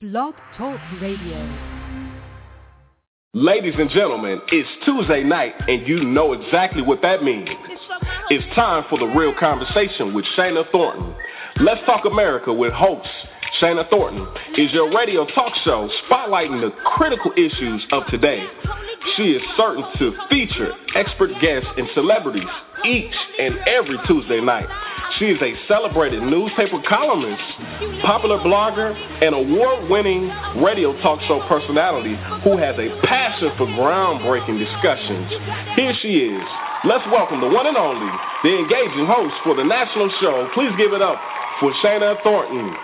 Blog Talk Radio. Ladies and gentlemen, it's Tuesday night and you know exactly what that means. It's time for the real conversation with Shana Thornton. Let's Talk America with host Shana Thornton is your radio talk show spotlighting the critical issues of today. She is certain to feature expert guests and celebrities each and every Tuesday night. She is a celebrated newspaper columnist, popular blogger, and award-winning radio talk show personality who has a passion for groundbreaking discussions. Here she is. Let's welcome the one and only, the engaging host for the national show. Please give it up for Shana Thornton.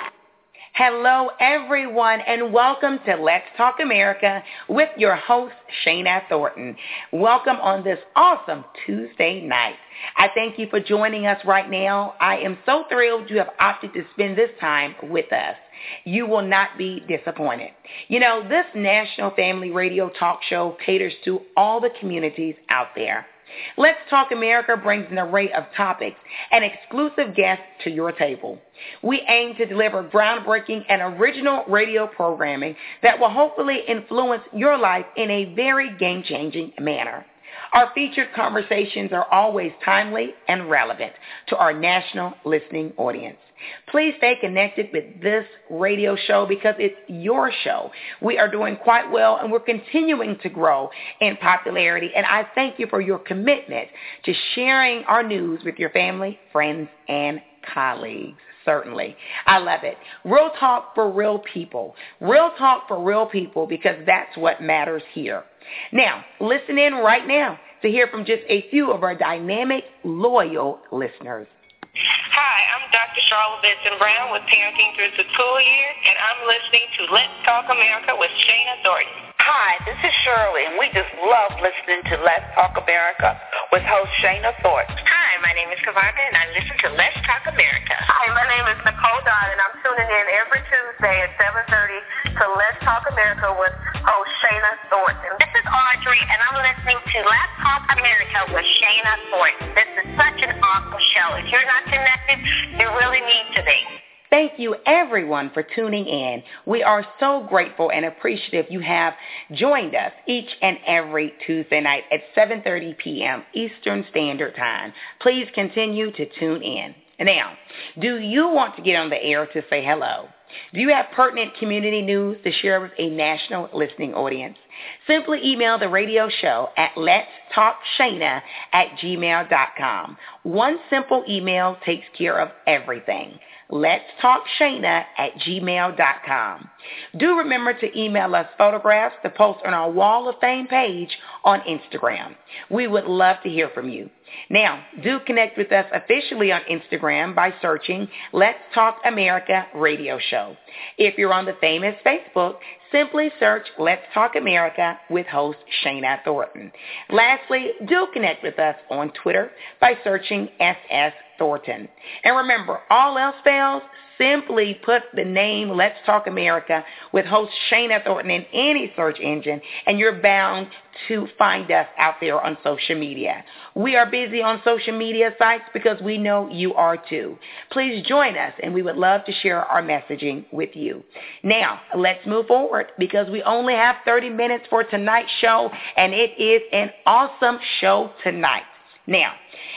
Hello, everyone, and welcome to Let's Talk America with your host, Shana Thornton. Welcome on this awesome Tuesday night. I thank you for joining us right now. I am so thrilled you have opted to spend this time with us. You will not be disappointed. You know, this national family radio talk show caters to all the communities out there. Let's Talk America brings an array of topics and exclusive guests to your table. We aim to deliver groundbreaking and original radio programming that will hopefully influence your life in a very game-changing manner. Our featured conversations are always timely and relevant to our national listening audience. Please stay connected with this radio show because it's your show. We are doing quite well and we're continuing to grow in popularity. And I thank you for your commitment to sharing our news with your family, friends, and colleagues. Certainly. I love it. Real talk for real people. Real talk for real people because that's what matters here. Now, listen in right now to hear from just a few of our dynamic, loyal listeners. Hi, I'm Dr. Charlotte Benson Brown with Parenting Through the School Year, and I'm listening to Let's Talk America with Shana Thornton. Hi, this is Shirley, and we just love listening to Let's Talk America with host Shana Thornton. Hi, my name is Kavarga, and I listen to Let's Talk America. Hi, my name is Nicole Dodd, and I'm tuning in every Tuesday at 7.30 to Let's Talk America with host Shana Thornton. This is Audrey, and I'm listening to Let's Talk America with Shana Thornton. This is such an awesome show. If you're not connected, you really need to be. Thank you everyone for tuning in. We are so grateful and appreciative you have joined us each and every Tuesday night at 7.30 p.m. Eastern Standard Time. Please continue to tune in. Now, do you want to get on the air to say hello? Do you have pertinent community news to share with a national listening audience? Simply email the radio show at letstalkshana at gmail.com. One simple email takes care of everything. Let's talk Shana at gmail.com. Do remember to email us photographs to post on our Wall of Fame page on Instagram. We would love to hear from you. Now, do connect with us officially on Instagram by searching Let's Talk America Radio Show. If you're on the famous Facebook, simply search Let's Talk America with host Shana Thornton. Lastly, do connect with us on Twitter by searching SS Thornton. And remember, all else fails, simply put the name Let's Talk America with host Shana Thornton in any search engine, and you're bound to find us out there on social media. We are busy on social media sites because we know you are too. Please join us, and we would love to share our messaging with you. Now, let's move forward because we only have 30 minutes for tonight's show, and it is an awesome show tonight. Now,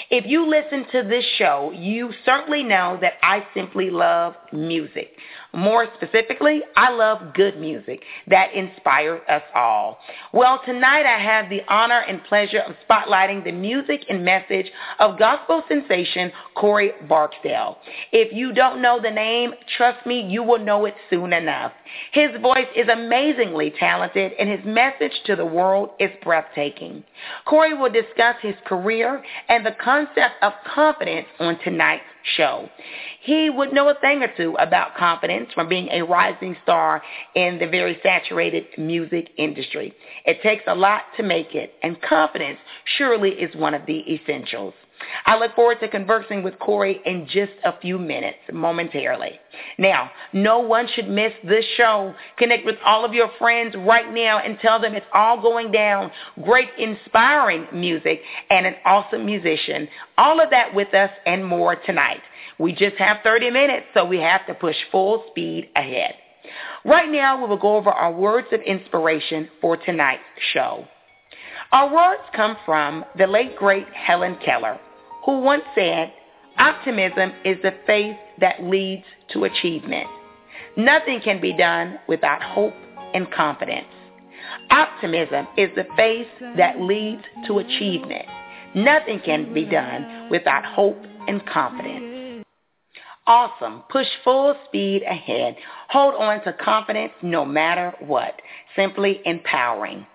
if you listen to this show, you certainly know that I simply love music. More specifically, I love good music that inspires us all. Well, tonight I have the honor and pleasure of spotlighting the music and message of gospel sensation Corey Barksdale. If you don't know the name, trust me, you will know it soon enough. His voice is amazingly talented and his message to the world is breathtaking. Corey will discuss his career and the concept of confidence on tonight's show. He would know a thing or two about confidence from being a rising star in the very saturated music industry. It takes a lot to make it, and confidence surely is one of the essentials. I look forward to conversing with Corey in just a few minutes, momentarily. Now, no one should miss this show. Connect with all of your friends right now and tell them it's all going down. Great, inspiring music and an awesome musician. All of that with us and more tonight. We just have 30 minutes, so we have to push full speed ahead. Right now, we will go over our words of inspiration for tonight's show. Our words come from the late great Helen Keller, who once said, optimism is the faith that leads to achievement. Nothing can be done without hope and confidence. Optimism is the faith that leads to achievement. Nothing can be done without hope and confidence. Awesome. Push full speed ahead. Hold on to confidence no matter what. Simply empowering.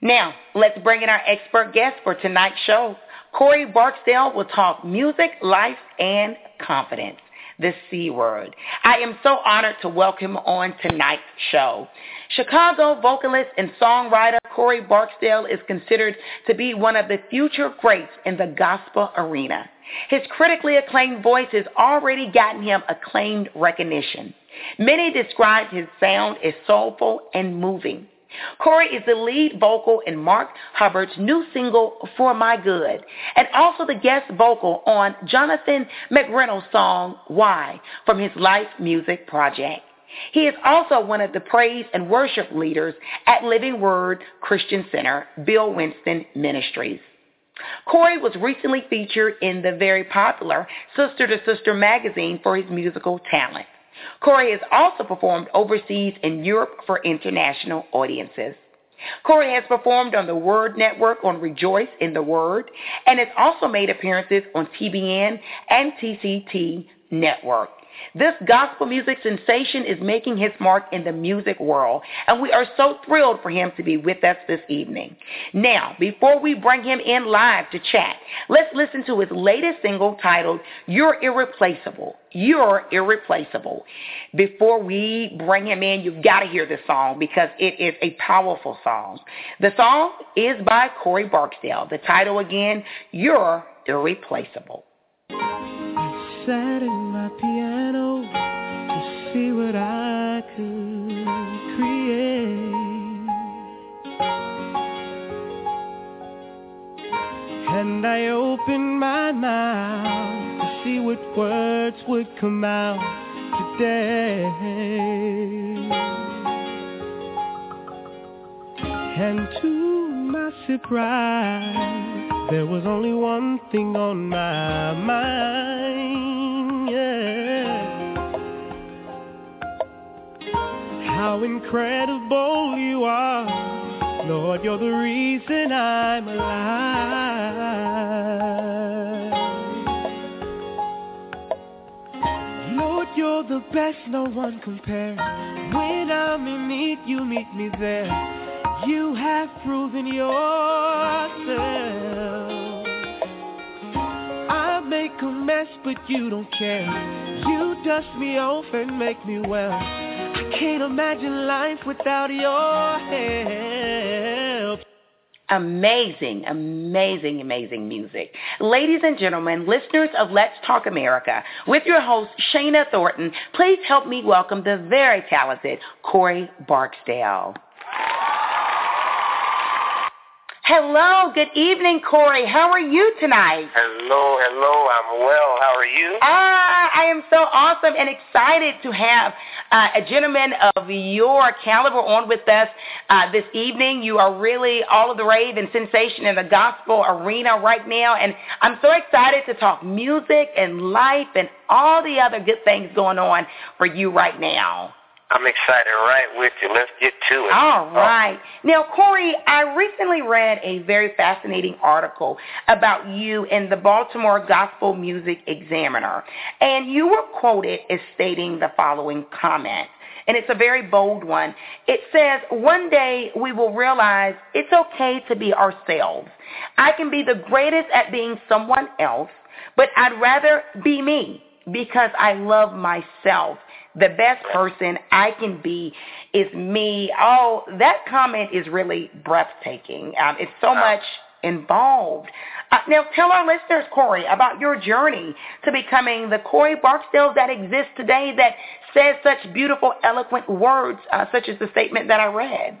Now, let's bring in our expert guest for tonight's show. Corey Barksdale will talk music, life, and confidence the C word. I am so honored to welcome on tonight's show. Chicago vocalist and songwriter Corey Barksdale is considered to be one of the future greats in the gospel arena. His critically acclaimed voice has already gotten him acclaimed recognition. Many describe his sound as soulful and moving. Corey is the lead vocal in Mark Hubbard's new single, For My Good, and also the guest vocal on Jonathan McReynolds' song, Why, from his Life Music Project. He is also one of the praise and worship leaders at Living Word Christian Center, Bill Winston Ministries. Corey was recently featured in the very popular Sister to Sister magazine for his musical talent. Corey has also performed overseas in Europe for international audiences. Corey has performed on the Word Network on Rejoice in the Word and has also made appearances on TBN and TCT Network. This gospel music sensation is making his mark in the music world, and we are so thrilled for him to be with us this evening. Now, before we bring him in live to chat, let's listen to his latest single titled, You're Irreplaceable. You're Irreplaceable. Before we bring him in, you've got to hear this song because it is a powerful song. The song is by Corey Barksdale. The title again, You're Irreplaceable sat in my piano to see what I could create. And I opened my mouth to see what words would come out today. And to my surprise, there was only one thing on my mind. How incredible you are. Lord, you're the reason I'm alive. Lord, you're the best, no one compares. When I'm in need, you meet me there. You have proven yourself I make a mess, but you don't care. You dust me off and make me well. Can't imagine life without your help. Amazing, amazing, amazing music. Ladies and gentlemen, listeners of Let's Talk America, with your host, Shana Thornton, please help me welcome the very talented Corey Barksdale. Hello, good evening, Corey. How are you tonight? Hello, hello. I'm well. How are you? Ah, I am so awesome and excited to have uh, a gentleman of your caliber on with us uh, this evening. You are really all of the rave and sensation in the gospel arena right now, and I'm so excited to talk music and life and all the other good things going on for you right now. I'm excited right with you. Let's get to it. All oh. right. Now, Corey, I recently read a very fascinating article about you in the Baltimore Gospel Music Examiner, and you were quoted as stating the following comment. And it's a very bold one. It says, one day we will realize it's okay to be ourselves. I can be the greatest at being someone else, but I'd rather be me because I love myself the best person I can be is me. Oh, that comment is really breathtaking. Um, it's so much involved. Uh, now, tell our listeners, Corey, about your journey to becoming the Corey Barksdale that exists today that says such beautiful, eloquent words, uh, such as the statement that I read.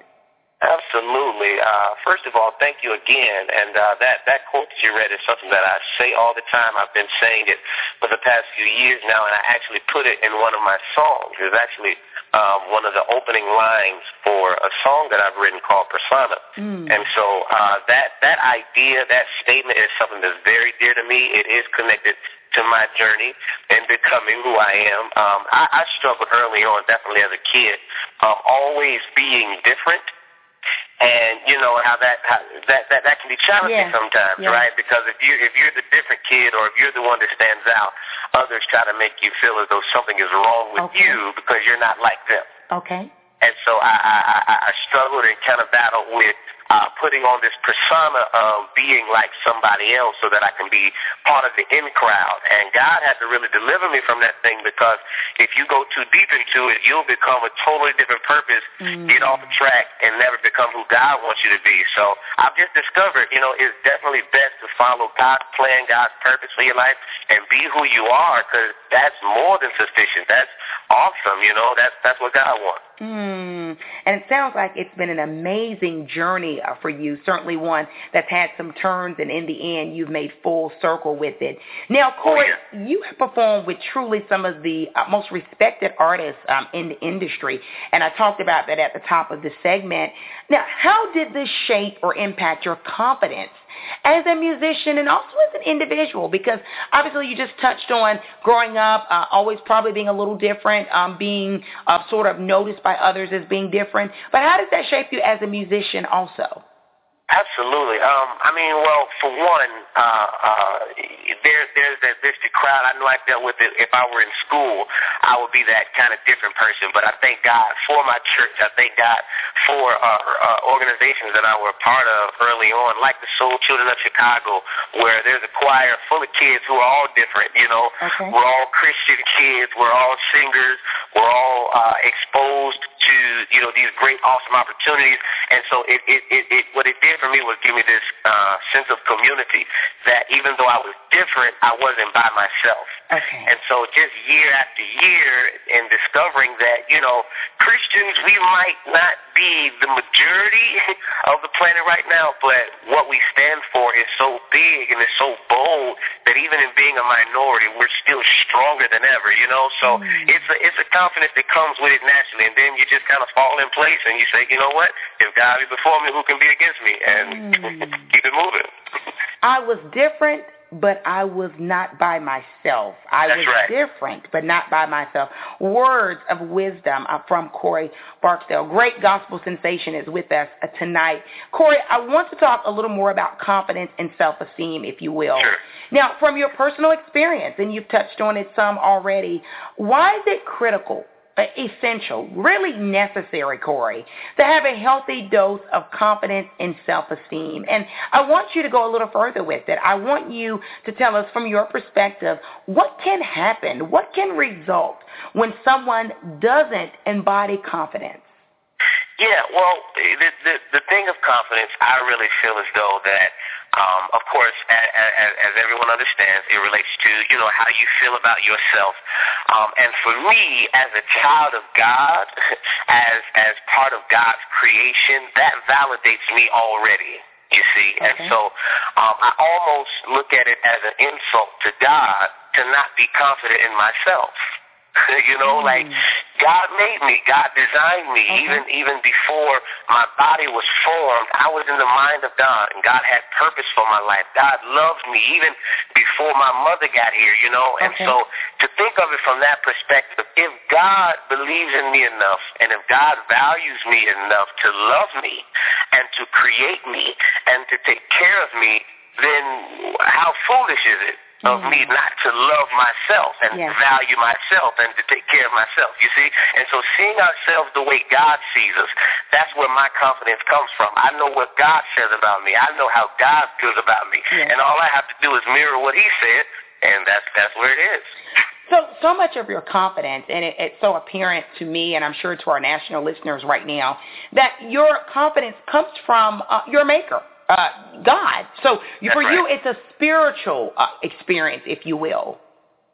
Absolutely. Uh, first of all, thank you again. And uh, that that quote that you read is something that I say all the time. I've been saying it for the past few years now, and I actually put it in one of my songs. It's actually um, one of the opening lines for a song that I've written called Persona. Mm. And so uh, that that idea, that statement is something that's very dear to me. It is connected to my journey and becoming who I am. Um, I, I struggled early on, definitely as a kid, um, always being different and you know how that how, that that that can be challenging yeah. sometimes, yeah. right? Because if you if you're the different kid or if you're the one that stands out, others try to make you feel as though something is wrong with okay. you because you're not like them. Okay. And so I I, I, I struggled and kind of battled with uh, putting on this persona of being like somebody else so that I can be part of the in crowd. And God had to really deliver me from that thing because if you go too deep into it, you'll become a totally different purpose, mm. get off the track, and never become who God wants you to be. So I've just discovered, you know, it's definitely best to follow God's plan, God's purpose for your life, and be who you are because that's more than sufficient. That's awesome, you know. That's that's what God wants. Mm. And it sounds like it's been an amazing journey uh, for you, certainly one that's had some turns, and in the end, you've made full circle with it. Now, Corey, oh, yeah. you have performed with truly some of the uh, most respected artists um, in the industry, and I talked about that at the top of the segment. Now, how did this shape or impact your confidence as a musician and also as an individual? Because obviously you just touched on growing up, uh, always probably being a little different, um, being uh, sort of noticed by others as being different. But how does that shape you as a musician also? Absolutely. Um, I mean, well, for one, uh, uh, there, there's that visited crowd. I know I dealt with it. If I were in school, I would be that kind of different person. But I thank God for my church. I thank God for uh, uh, organizations that I were a part of early on, like the Soul Children of Chicago, where there's a choir full of kids who are all different. You know, okay. we're all Christian kids. We're all singers. We're all uh, exposed to you know these great, awesome opportunities. And so it, it, it, it what it did for me was give me this uh, sense of community that even though I was different, I wasn't by myself. Okay. And so just year after year and discovering that, you know, Christians, we might not be the majority of the planet right now, but what we stand for is so big and it's so bold that even in being a minority, we're still stronger than ever, you know? So mm. it's a it's a confidence that comes with it naturally and then you just kind of fall in place and you say, you know what? If God be before me, who can be against me? and mm. keep it moving. I was different, but I was not by myself. I That's was right. different, but not by myself. Words of wisdom from Corey Barksdale. Great gospel sensation is with us uh, tonight. Corey, I want to talk a little more about confidence and self-esteem, if you will. Sure. Now, from your personal experience, and you've touched on it some already, why is it critical essential, really necessary, Corey, to have a healthy dose of confidence and self-esteem. And I want you to go a little further with it. I want you to tell us from your perspective what can happen, what can result when someone doesn't embody confidence. Yeah, well, the, the the thing of confidence, I really feel as though that um, of course, as, as everyone understands, it relates to you know how you feel about yourself. Um, and for me, as a child of God, as as part of God's creation, that validates me already. You see, okay. and so um, I almost look at it as an insult to God to not be confident in myself. you know, mm. like God made me, God designed me. Okay. Even even before my body was formed, I was in the mind of God, and God had purpose for my life. God loved me even before my mother got here. You know, and okay. so to think of it from that perspective, if God believes in me enough, and if God values me enough to love me and to create me and to take care of me, then how foolish is it of me not to love myself and yes. value myself and to take care of myself, you see? And so seeing ourselves the way God sees us, that's where my confidence comes from. I know what God says about me. I know how God feels about me. Yes. And all I have to do is mirror what he said, and that's that's where it is. So, so much of your confidence, and it, it's so apparent to me, and I'm sure to our national listeners right now, that your confidence comes from uh, your Maker uh, God. So for you, it's a spiritual uh, experience, if you will.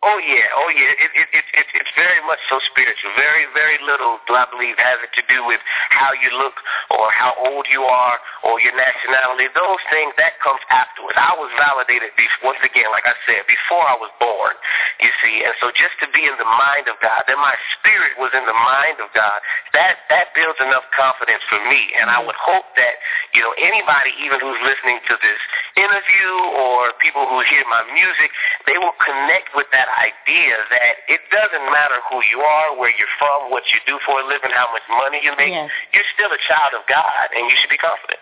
Oh yeah, oh yeah. It, it, it, it, it's very much so spiritual. Very, very little, do I believe, has it to do with how you look or how old you are or your nationality. Those things that comes afterwards. I was validated before, once again, like I said, before I was born. You see, and so just to be in the mind of God, that my spirit was in the mind of God, that that builds enough confidence for me. And I would hope that you know anybody, even who's listening to this interview or people who hear my music, they will connect with that idea that it doesn't matter who you are, where you're from, what you do for a living, how much money you make. Yes. You're still a child of God, and you should be confident.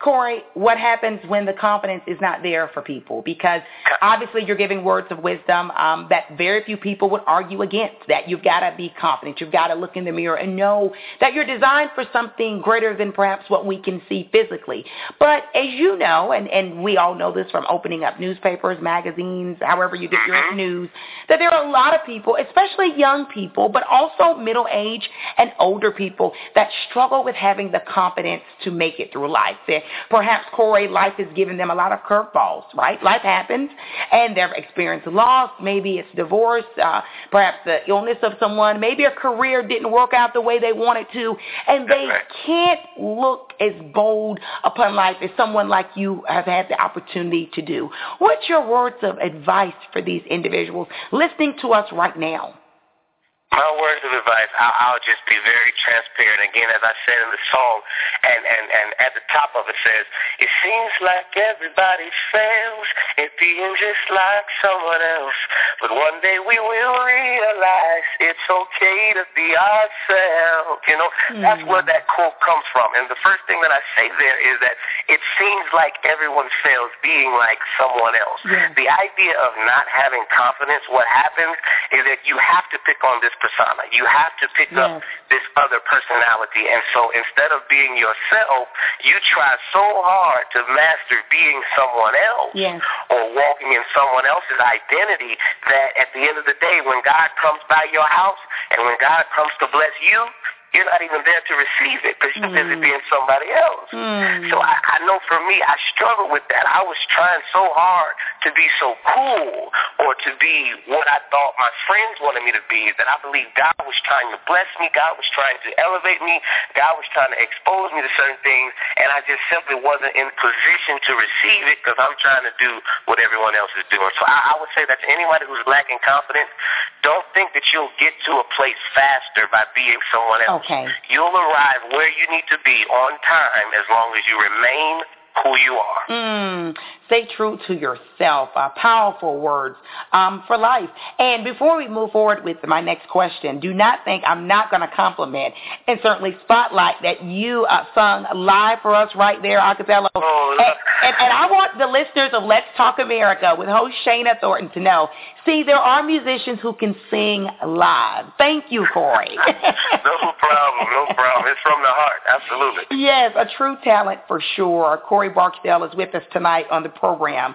Corey, what happens when the confidence is not there for people? Because obviously you're giving words of wisdom um, that very few people would argue against. That you've got to be confident. You've got to look in the mirror and know that you're designed for something greater than perhaps what we can see physically. But as you know, and, and we all know this from opening up newspapers, magazines, however you get your Mm-hmm. news, that there are a lot of people, especially young people, but also middle age and older people that struggle with having the confidence to make it through life. That perhaps Corey, life has given them a lot of curveballs, right? Life happens, and they've experienced loss. Maybe it's divorce, uh, perhaps the illness of someone. Maybe a career didn't work out the way they wanted to, and they can't look as bold upon life as someone like you have had the opportunity to do. What's your words of advice for these individuals listening to us right now? My words of advice, I'll, I'll just be very transparent. Again, as I said in the song, and, and, and at the top of it says, it seems like everybody fails at being just like someone else. But one day we will realize it's okay to be ourselves. You know, that's hmm. where that quote comes from. And the first thing that I say there is that it seems like everyone fails being like someone else. Yes. The idea of not having confidence, what happens is that you have to pick on this persona. You have to pick up this other personality. And so instead of being yourself, you try so hard to master being someone else Yes. or walking in someone else's identity that at the end of the day, when God comes by your house and when God comes to bless you, you're not even there to receive it because you're busy being somebody else. Mm. So I, I know for me, I struggled with that. I was trying so hard to be so cool or to be what I thought my friends wanted me to be that I believe God was trying to bless me. God was trying to elevate me. God was trying to expose me to certain things, and I just simply wasn't in position to receive it because I'm trying to do what everyone else is doing. So I, I would say that to anybody who's lacking confidence, don't think that you'll get to a place faster by being someone else. Okay. You'll arrive where you need to be on time as long as you remain who you are. Mm, stay true to yourself. Uh, powerful words um, for life. And before we move forward with my next question, do not think I'm not going to compliment and certainly spotlight that you uh, sung live for us right there, Acapella. Oh, and, and, and I want the listeners of Let's Talk America with host Shana Thornton to know, see, there are musicians who can sing live. Thank you, Corey. no problem, no problem. It's from the heart, absolutely. Yes, a true talent for sure. Corey Barksdale is with us tonight on the program.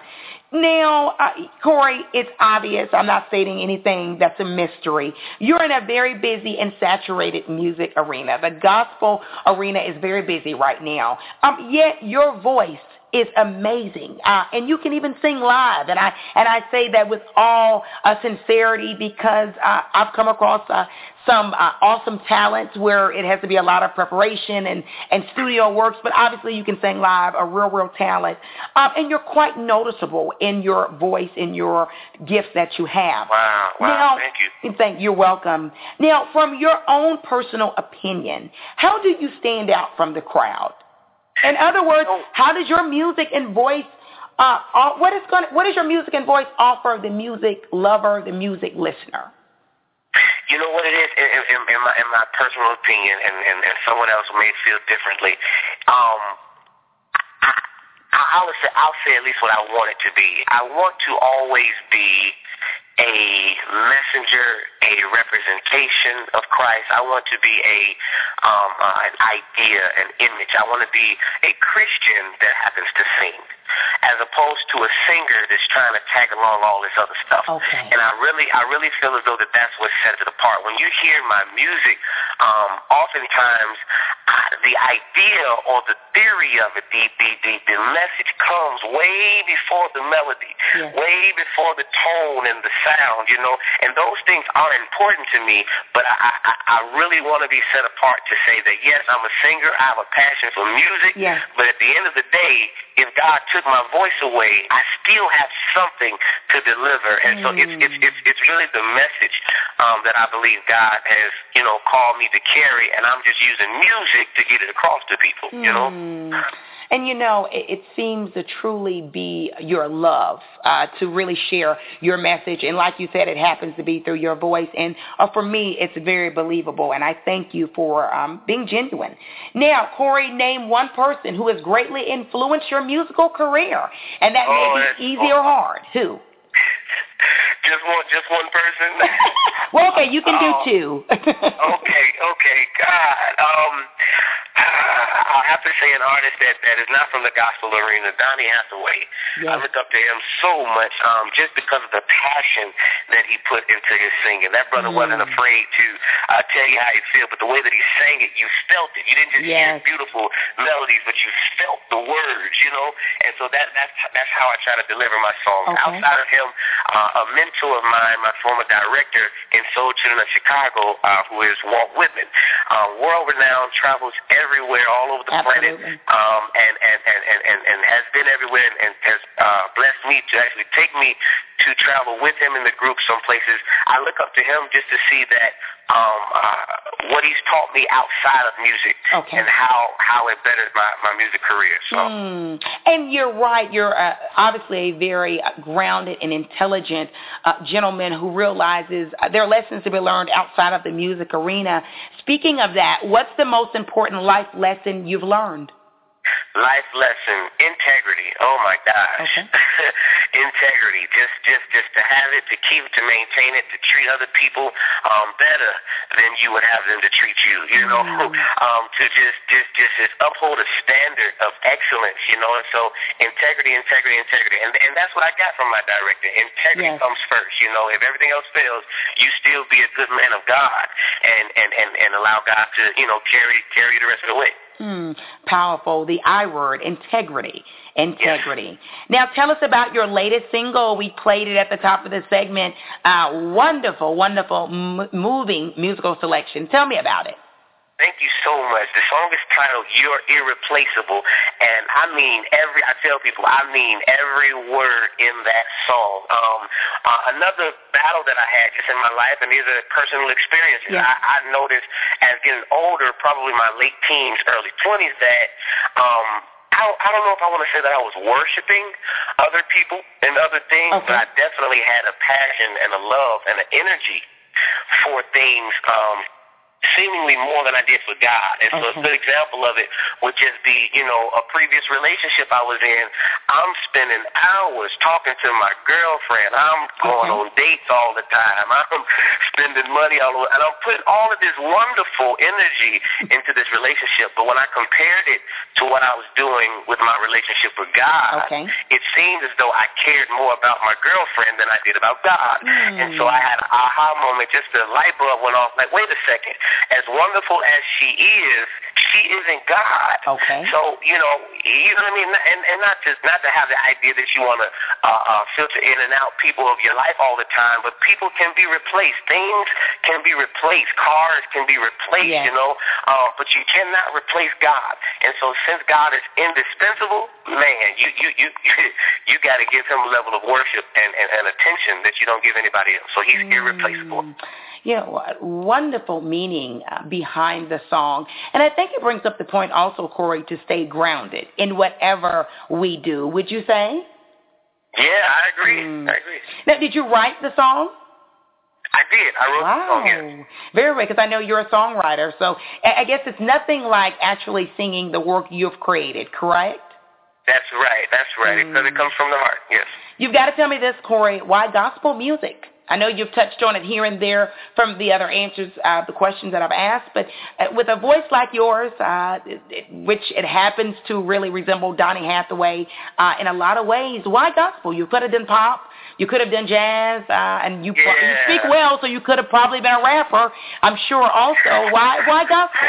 Now, uh, Corey, it's obvious. I'm not stating anything that's a mystery. You're in a very busy and saturated music arena. The gospel arena is very busy right now. Um, yet your voice is amazing, uh, and you can even sing live. And I and I say that with all uh, sincerity because uh, I've come across uh, some uh, awesome talents where it has to be a lot of preparation and and studio works, but obviously you can sing live, a real real talent, um, and you're quite noticeable in your voice, in your gifts that you have. Wow, wow, Now, thank you. Thank you're welcome. Now, from your own personal opinion, how do you stand out from the crowd? In other words, how does your music and voice uh, uh, what is going what does your music and voice offer the music lover, the music listener? You know what it is, in, in, in my in my personal opinion, and, and, and someone else may feel differently. Um, I, I, I'll say I'll say at least what I want it to be. I want to always be a messenger, a representation of Christ. I want to be a um, uh, an idea, an image. I want to be a Christian that happens to sing. As opposed to a singer that's trying to tag along all this other stuff. Okay. And I really, I really feel as though that that's what sets it apart. When you hear my music, um, oftentimes the idea or the theory of it, the, the, the, the message comes way before the melody, yes. way before the tone and the sound, you know, and those things are important to me, but I, I, I really want to be set apart to say that, yes, I'm a singer, I have a passion for music, yes. but at the end of the day, if God took my voice away, I still have something to deliver, and mm. so it's, it's, it's, it's really the message um, that I believe God has, you know, called me to carry, and I'm just using music to get it across to people, mm. you know? And you know, it, it seems to truly be your love uh, to really share your message. And like you said, it happens to be through your voice. And uh, for me, it's very believable. And I thank you for um, being genuine. Now, Corey, name one person who has greatly influenced your musical career. And that oh, may be easy or hard. Who? just one, just one person. well, okay, you can do oh. two. okay, okay, God. Um, I'll have to say an artist that that is not from the gospel arena, Donny Hathaway. Yes. I look up to him so much, um, just because of the passion that he put into his singing. That brother mm. wasn't afraid to uh, tell you how he feel, but the way that he sang it, you felt it. You didn't just yes. hear beautiful melodies, but you felt the words, you know. And so that that's that's how I try to deliver my songs. Okay. Outside of him, uh, a mentor of mine, my former director in Soul Children of Chicago, uh, who is Walt Whitman, uh, world renowned, travels everywhere, all over the Absolutely. planet, um, and, and, and, and, and, and has been everywhere and, and has uh, blessed me to actually take me to travel with him in the group some places. I look up to him just to see that um, uh, what he's taught me outside of music okay. and how how it betters my, my music career. So. Mm. And you're right. You're uh, obviously a very uh, grounded and intelligent uh, gentleman who realizes uh, there are lessons to be learned outside of the music arena. Speaking of that, what's the most important life lesson you've learned? Life lesson, integrity. Oh my gosh. Okay. integrity. Just just just to have it, to keep to maintain it, to treat other people um better than you would have them to treat you, you know. Mm. um to just just just just uphold a standard of excellence, you know, and so integrity, integrity, integrity. And and that's what I got from my director. Integrity yes. comes first, you know. If everything else fails, you still be a good man of God and and and, and allow God to, you know, carry carry the rest of the way. Hmm, powerful. The I word, integrity. Integrity. Now tell us about your latest single. We played it at the top of the segment. Uh, wonderful, wonderful, m- moving musical selection. Tell me about it. Thank you so much. The song is titled You're Irreplaceable. And I mean every, I tell people, I mean every word in that song. Um, uh, another battle that I had just in my life, and these are personal experiences. Yeah. I, I noticed as getting older, probably my late teens, early 20s, that um, I, I don't know if I want to say that I was worshiping other people and other things, Okay. but I definitely had a passion and a love and an energy for things um, seemingly more than I did for God. And so Okay. a good example of it would just be, you know, a previous relationship I was in. I'm spending hours talking to my girlfriend. I'm going Okay. on dates all the time. I'm spending money all over, and I'm putting all of this wonderful energy into this relationship. But when I compared it to what I was doing with my relationship with God, Okay. it seemed as though I cared more about my girlfriend than I did about God. And so Hmm. I had an aha moment, just the light bulb went off, like, wait a second. As wonderful as she is, she isn't God. Okay. So, you know, you know what I mean? And, and not just, not to have the idea that you want to uh, uh, filter in and out people of your life all the time, but people can be replaced. Things can be replaced. Cars can be replaced, Yes. you know, uh, but you cannot replace God. And so since God is indispensable, man, you, you, you, you got to give him a level of worship and, and, and attention that you don't give anybody else. So he's irreplaceable. Mm. You know, wonderful meaning uh, behind the song. And I think it brings up the point also, Corey, to stay grounded in whatever we do. Would you say? Yeah, I agree. Mm. I agree. Now, did you write the song? I did. I wrote Wow. the song, yes. Very well, because I know you're a songwriter. So I guess it's nothing like actually singing the work you've created, correct? That's right. That's right. Because Mm. it comes from the heart. Yes. You've got to tell me this, Corey. Why gospel music? I know you've touched on it here and there from the other answers, uh, the questions that I've asked, but uh, with a voice like yours, uh, it, it, which it happens to really resemble Donny Hathaway uh, in a lot of ways, why gospel? You could have done pop. You could have done jazz, uh, and you, yeah. you speak well, so you could have probably been a rapper. I'm sure. Also, why why gospel?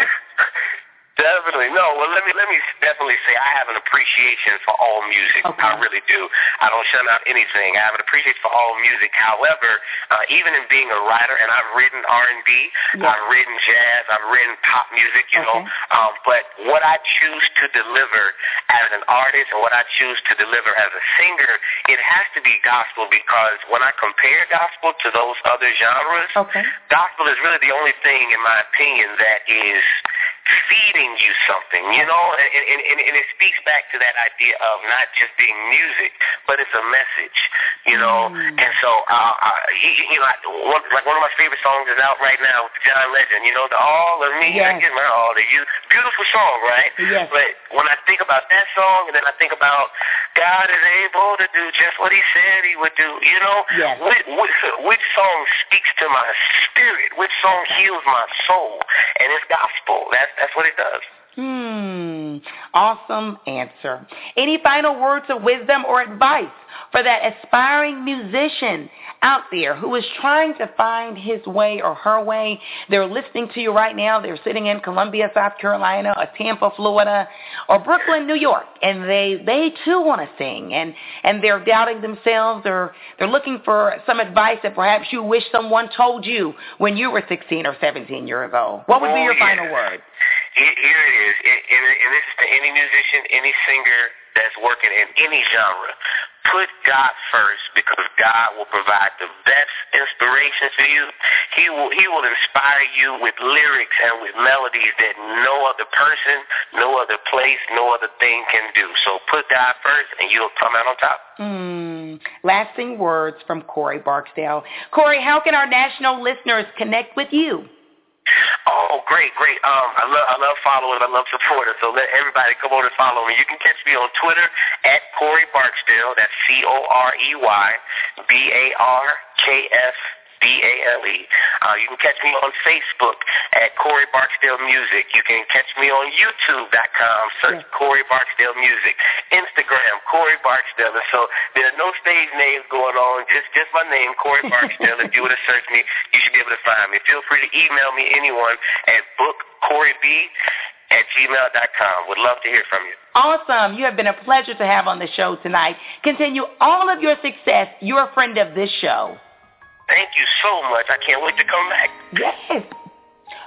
Definitely no. Well, let me let me definitely say I have an appreciation for all music. Okay. I really do. I don't shut out anything. I have an appreciation for all music. However, uh, even in being a writer, and I've written R and B. I've written jazz, I've written pop music. You know, Okay. um, but what I choose to deliver as an artist and what I choose to deliver as a singer, it has to be gospel because when I compare gospel to those other genres, Okay. gospel is really the only thing, in my opinion, that is feeding you something, you know, and, and, and, and it speaks back to that idea of not just being music, but it's a message, you know. Mm. And so, uh, uh, you, know, like one, like one of my favorite songs is out right now with John Legend, you know, the All of Me, Yes. I give my all to you. Beautiful song, right? Yes. But when I think about that song, and then I think about God is able to do just what He said He would do, you know, Yes. which, which, which song speaks to my spirit? Which song heals my soul? And it's gospel. That's that's what it does. Hmm. Awesome answer. Any final words of wisdom or advice for that aspiring musician out there who is trying to find his way or her way? They're listening to you right now. They're sitting in Columbia, South Carolina, or Tampa, Florida, or Brooklyn, New York, and they they too want to sing, and and they're doubting themselves, or they're looking for some advice that perhaps you wish someone told you when you were 16 or 17 years old. What would be Oh, your yeah. final word? Here, it is, and, and, and this is to any musician, any singer that's working in any genre. Put God first because God will provide the best inspiration for you. He will He will inspire you with lyrics and with melodies that no other person, no other place, no other thing can do. So put God first, and you'll come out on top. Hmm. Lasting words from Corey Barksdale. Corey, how can our national listeners connect with you? Oh, great, great. Um, I love, I love followers. I love supporters. So let everybody come on and follow me. You can catch me on Twitter at Corey Barksdale. That's C O R E Y B A R K S D A L E. Uh, you can catch me on Facebook at Corey Barksdale Music. You can catch me on YouTube.com. Search Yeah. Corey Barksdale Music. Instagram Corey Barksdale. And so there are no stage names going on. Just just my name, Corey Barksdale. if you were to search me, you should be able to find me. Feel free to email me anyone at bookcoreyb at gmail.com. Would love to hear from you. Awesome. You have been a pleasure to have on the show tonight. Continue all of your success. You're a friend of this show. Thank you so much. I can't wait to come back. Yes.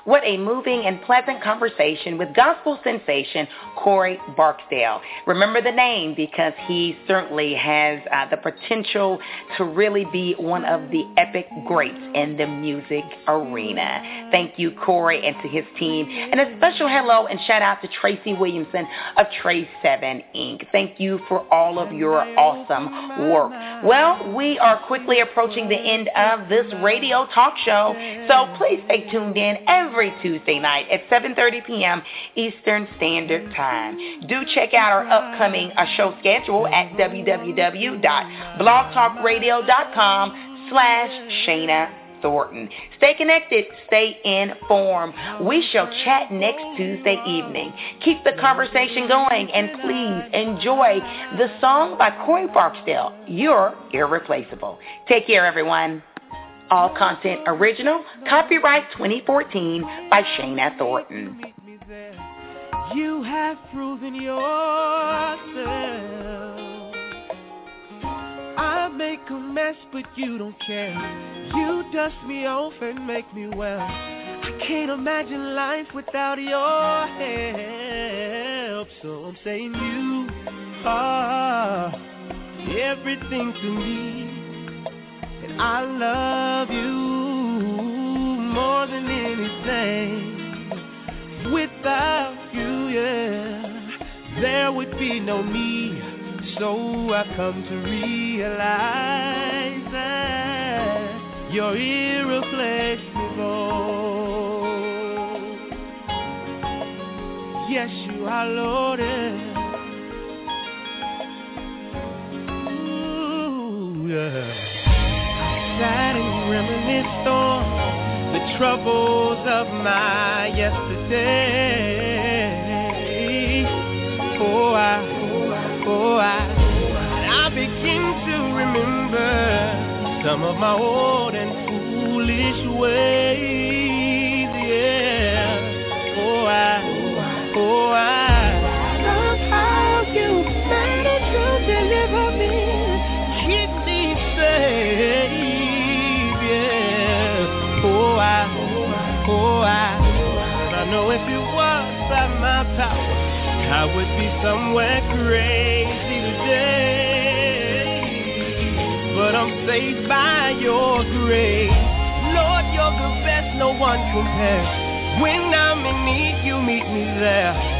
What a moving and pleasant conversation with gospel sensation Corey Barksdale. Remember the name because he certainly has uh, the potential to really be one of the epic greats in the music arena. Thank you, Corey, and to his team. And a special hello and shout out to Tracy Williamson of Trace 7 Inc. Thank you for all of your awesome work. Well, we are quickly approaching the end of this radio talk show, so please stay tuned in every Tuesday night at 7.30 p.m. Eastern Standard Time. Do check out our upcoming uh, show schedule at www.blogtalkradio.com slash Shana Thornton. Stay connected, stay informed. We shall chat next Tuesday evening. Keep the conversation going and please enjoy the song by Corey Barksdale, You're Irreplaceable. Take care, everyone. All content original, copyright 2014 by Shana Thornton. You have proven yourself. I make a mess, but you don't care. You dust me off and make me well. I can't imagine life without your help. So I'm saying you are everything to me. I love you more than anything. Without you, yeah, there would be no me. So I come to realize that you're irreplaceable. Yes, you are, Lord. Ooh, yeah. Sat and reminisce on the troubles of my yesterday. Oh, I, oh, I, I begin to remember some of my old and foolish ways. Somewhere crazy today. But I'm saved by your grace. Lord, you're the best, no one compares. When I'm in need, you meet me there.